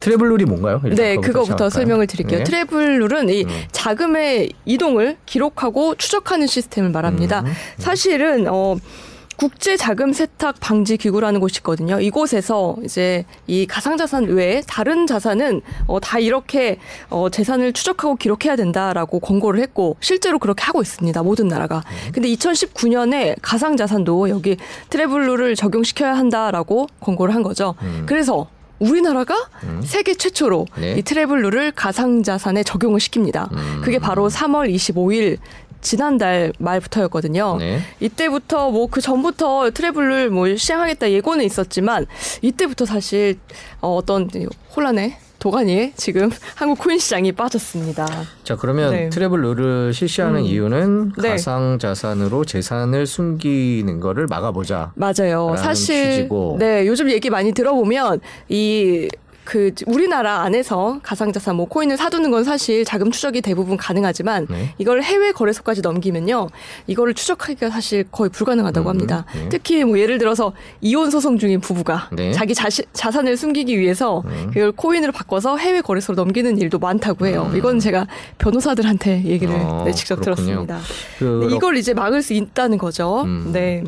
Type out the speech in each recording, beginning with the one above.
트래블룰이 뭔가요? 네, 그거부터 설명을 드릴게요. 네. 트래블룰은 이 음. 자금의 이동을 기록하고 추적하는 시스템을 말합니다. 음. 음. 사실은 어 국제 자금 세탁 방지 기구라는 곳이 있거든요. 이곳에서 이제 이 가상자산 외에 다른 자산은 어, 다 이렇게 어, 재산을 추적하고 기록해야 된다라고 권고를 했고 실제로 그렇게 하고 있습니다. 모든 나라가. 근데 2019년에 가상자산도 여기 트래블룰을 적용시켜야 한다라고 권고를 한 거죠. 음. 그래서 우리나라가 음. 세계 최초로 네. 이 travel rule을 가상 자산에 적용을 시킵니다. 음. 그게 바로 3월 25일 지난달 말부터였거든요. 네. 이때부터 뭐 그 전부터 travel rule 뭐 시행하겠다 예고는 있었지만 이때부터 사실 어, 어떤 혼란의 도가니에 지금 한국 코인 시장이 빠졌습니다. 자 그러면 네. travel rule을 실시하는 음. 이유는 네. 가상 자산으로 재산을 숨기는 거를 막아보자. 맞아요. 사실 취지고. 네 요즘 얘기 많이 들어보면 이 그 우리나라 안에서 가상자산 뭐 코인을 사두는 건 사실 자금 추적이 대부분 가능하지만 네. 이걸 해외 거래소까지 넘기면요 이거를 추적하기가 사실 거의 불가능하다고 음, 합니다. 네. 특히 뭐 예를 들어서 이혼 소송 중인 부부가 네. 자기 자시, 자산을 숨기기 위해서 음. 그걸 코인으로 바꿔서 해외 거래소로 넘기는 일도 많다고 해요. 음. 이건 제가 변호사들한테 얘기를 어, 네, 직접 그렇군요. 들었습니다. 그, 이걸 이제 막을 수 있다는 거죠. 음. 네.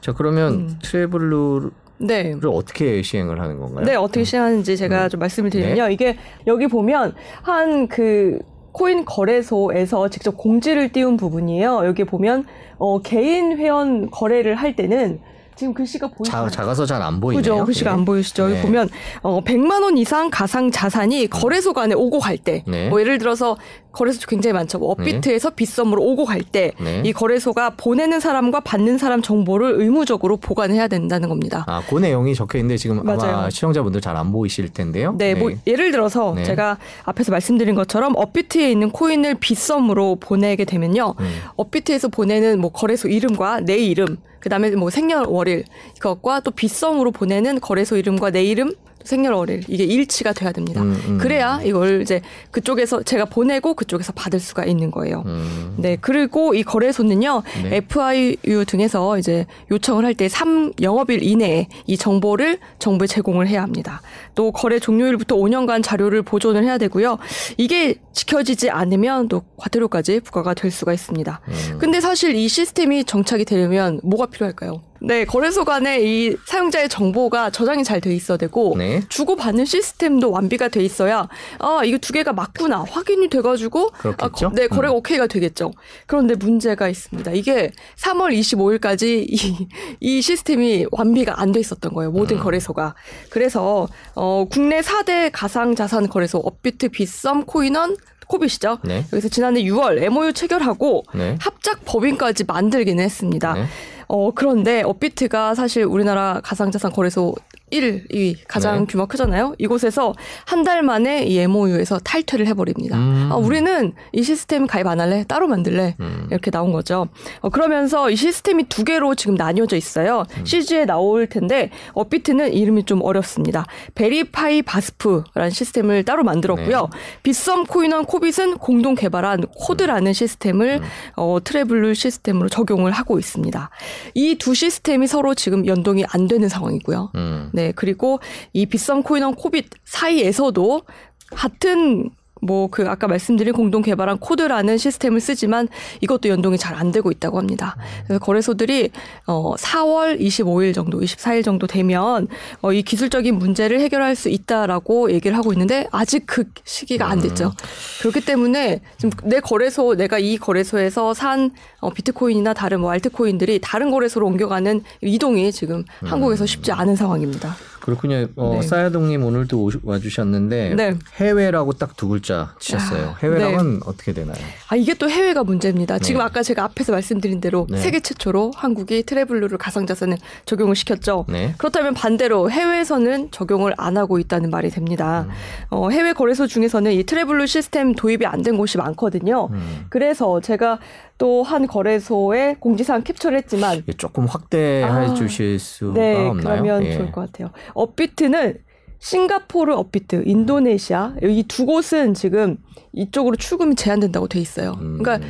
자 그러면 음. travel rule 네. 어떻게 시행을 하는 건가요? 네, 어떻게 시행하는지 제가 음. 좀 말씀을 드리면요. 네. 이게 여기 보면 한 그 코인 거래소에서 직접 공지를 띄운 부분이에요. 여기 보면 어, 개인 회원 거래를 할 때는 지금 글씨가 보이시나요? 작아서 잘 안 보이네요. 그죠? 글씨가 네. 안 보이시죠? 네. 보면 어 100만 원 이상 가상 자산이 거래소 간에 오고 갈 때, 네. 뭐 예를 들어서 거래소 굉장히 많죠. 뭐 업비트에서 네. 빗썸으로 오고 갈 때이 네. 거래소가 보내는 사람과 받는 사람 정보를 의무적으로 보관해야 된다는 겁니다. 아, 그 내용이 적혀 있는데 지금 맞아요. 아마 시청자분들 잘 안 보이실 텐데요. 네, 뭐 예를 들어서 제가 앞에서 말씀드린 것처럼 업비트에 있는 코인을 빗썸으로 보내게 되면요. 음. 업비트에서 보내는 뭐 거래소 이름과 내 이름 그다음에 뭐 생년월일 이것과 또 빗썸으로 보내는 거래소 이름과 내 이름 생년월일 이게 일치가 돼야 됩니다. 음, 음. 그래야 이걸 이제 그쪽에서 제가 보내고 그쪽에서 받을 수가 있는 거예요. 음. 네 그리고 이 거래소는요 네. FIU 등에서 이제 요청을 할 때 3 영업일 이내에 이 정보를 정부에 제공을 해야 합니다. 또 거래 종료일부터 5년간 자료를 보존을 해야 되고요. 이게 지켜지지 않으면 또 과태료까지 부과가 될 수가 있습니다. 음. 근데 사실 이 시스템이 정착이 되려면 뭐가 필요할까요? 네, 거래소 간에 이 사용자의 정보가 저장이 잘 돼 있어야 되고 네. 주고받는 시스템도 완비가 돼 있어야 아 이거 두 개가 맞구나 확인이 돼가지고 아, 거, 네 거래가 음. 오케이가 되겠죠. 그런데 문제가 있습니다. 이게 3월 25일까지 이, 이 시스템이 완비가 안 돼 있었던 거예요. 모든 음. 거래소가. 그래서 어, 국내 4대 가상 자산 거래소 업비트, 빗썸, 코인원 코빗이죠. 네. 여기서 지난해 6월 MOU 체결하고 네. 합작 법인까지 만들기는 했습니다. 네. 어, 그런데 업비트가 사실 우리나라 가상자산 거래소 1위 가장 네. 규모가 크잖아요. 이곳에서 한 달 만에 이 MOU에서 탈퇴를 해버립니다. 음. 아, 우리는 이 시스템 가입 안 할래? 따로 만들래? 음. 이렇게 나온 거죠. 어, 그러면서 이 시스템이 두 개로 지금 나뉘어져 있어요. 음. CG에 나올 텐데 업비트는 이름이 좀 어렵습니다. VerifyVASP라는 시스템을 따로 만들었고요. 네. 빗썸 코인원 코빗은 공동 개발한 CODE라는 시스템을 음. 어, travel rule 시스템으로 적용을 하고 있습니다. 이 두 시스템이 서로 지금 연동이 안 되는 상황이고요. 음. 네, 그리고 이 빗썸 코인원 코빗 사이에서도 같은 뭐 그 아까 말씀드린 공동 개발한 코드라는 시스템을 쓰지만 이것도 연동이 잘 안 되고 있다고 합니다. 그래서 거래소들이 어 4월 25일 정도, 24일 정도 되면 어 이 기술적인 문제를 해결할 수 있다라고 얘기를 하고 있는데 아직 그 시기가 안 됐죠. 음. 그렇기 때문에 지금 내 거래소 내가 이 거래소에서 산 어, 비트코인이나 다른 뭐 altcoin들이 다른 거래소로 옮겨가는 이동이 지금 음. 한국에서 쉽지 않은 상황입니다. 그렇군요. 어, 네. 사야동님 오늘도 오시, 와주셨는데 네. 해외라고 딱 두 글자 치셨어요. 아, 해외랑은 네. 어떻게 되나요? 아 이게 또 해외가 문제입니다. 네. 지금 아까 제가 앞에서 말씀드린 대로 네. 세계 최초로 한국이 travel rule을 가상자산에 적용을 시켰죠. 네. 그렇다면 반대로 해외에서는 적용을 안 하고 있다는 말이 됩니다. 음. 어, 해외 거래소 중에서는 이 travel rule 시스템 도입이 안 된 곳이 많거든요. 음. 그래서 제가 또 한 거래소에 공지사항 캡처를 했지만 조금 확대해 아, 주실 수가 네, 없나요? 그러면 예. 좋을 것 같아요. 업비트는 싱가포르 업비트, 인도네시아 이 두 곳은 지금 이쪽으로 출금이 제한된다고 돼 있어요. 음. 그러니까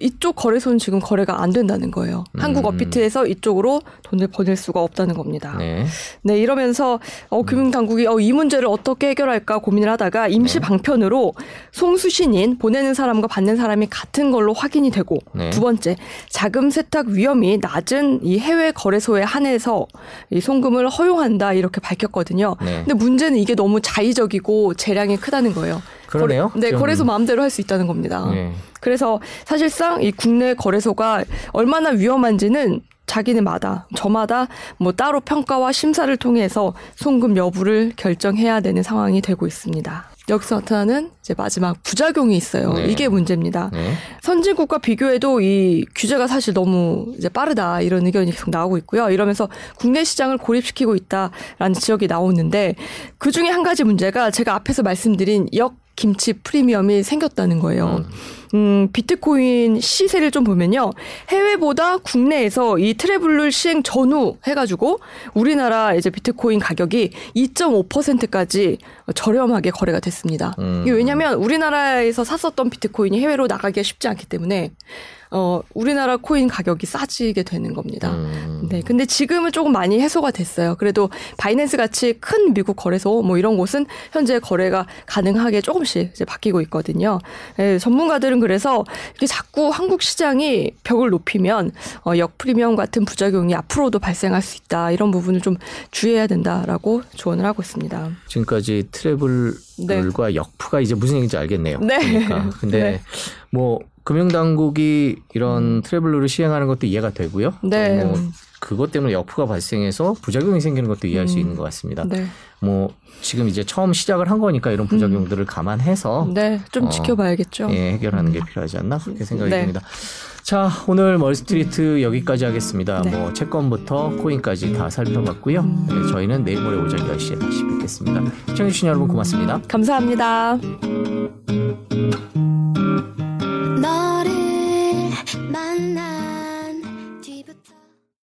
이쪽 거래소는 지금 거래가 안 된다는 거예요. 음. 한국 업비트에서 이쪽으로 돈을 보낼 수가 없다는 겁니다. 네, 네 이러면서 어, 금융당국이 어, 이 문제를 어떻게 해결할까 고민을 하다가 임시 네. 방편으로 송수신인 보내는 사람과 받는 사람이 같은 걸로 확인이 되고 네. 두 번째 자금 세탁 위험이 낮은 이 해외 거래소에 한해서 이 송금을 허용한다 이렇게 밝혔거든요. 네. 근데 문제는 이게 너무 자의적이고 재량이 크다는 거예요. 그러네요. 거래, 네, 거래소 마음대로 할 수 있다는 겁니다. 네. 그래서 사실상 이 국내 거래소가 얼마나 위험한지는 자기네마다 저마다 뭐 따로 평가와 심사를 통해서 송금 여부를 결정해야 되는 상황이 되고 있습니다. 여기서 나타나는 이제 마지막 부작용이 있어요. 네. 이게 문제입니다. 네. 선진국과 비교해도 이 규제가 사실 너무 이제 빠르다 이런 의견이 계속 나오고 있고요. 이러면서 국내 시장을 고립시키고 있다라는 지적이 나오는데 그 중에 한 가지 문제가 제가 앞에서 말씀드린 역 김치 프리미엄이 생겼다는 거예요. 음. 음, 비트코인 시세를 좀 보면요. 해외보다 국내에서 이 트래블룰 시행 전후 해가지고 우리나라 이제 비트코인 가격이 2.5%까지 저렴하게 거래가 됐습니다. 음. 이게 왜냐면 우리나라에서 샀었던 비트코인이 해외로 나가기가 쉽지 않기 때문에 어, 우리나라 코인 가격이 싸지게 되는 겁니다. 음. 네. 근데 지금은 조금 많이 해소가 됐어요. 그래도 바이낸스 같이 큰 미국 거래소 뭐 이런 곳은 현재 거래가 가능하게 조금씩 이제 바뀌고 있거든요. 네, 전문가들은 그래서 이게 자꾸 한국 시장이 벽을 높이면 어, 역프리미엄 같은 부작용이 앞으로도 발생할 수 있다. 이런 부분을 좀 주의해야 된다라고 조언을 하고 있습니다. 지금까지 트래블과 네. 역프가 이제 무슨 얘기인지 알겠네요. 네. 그러니까. 근데 네. 뭐 금융당국이 이런 음. 트래블러를 시행하는 것도 이해가 되고요. 네. 뭐 그것 때문에 역부가 발생해서 부작용이 생기는 것도 이해할 음. 수 있는 것 같습니다. 네. 뭐 지금 이제 처음 시작을 한 거니까 이런 부작용들을 음. 감안해서 네, 좀 어, 지켜봐야겠죠. 예, 해결하는 게 필요하지 않나 그렇게 생각이 네. 듭니다. 자, 오늘 멀스트리트 여기까지 하겠습니다. 네. 뭐 채권부터 코인까지 다 살펴봤고요. 음. 네, 저희는 내일 모레 오전 10시에 다시 뵙겠습니다. 시청해주신 여러분 고맙습니다. 감사합니다.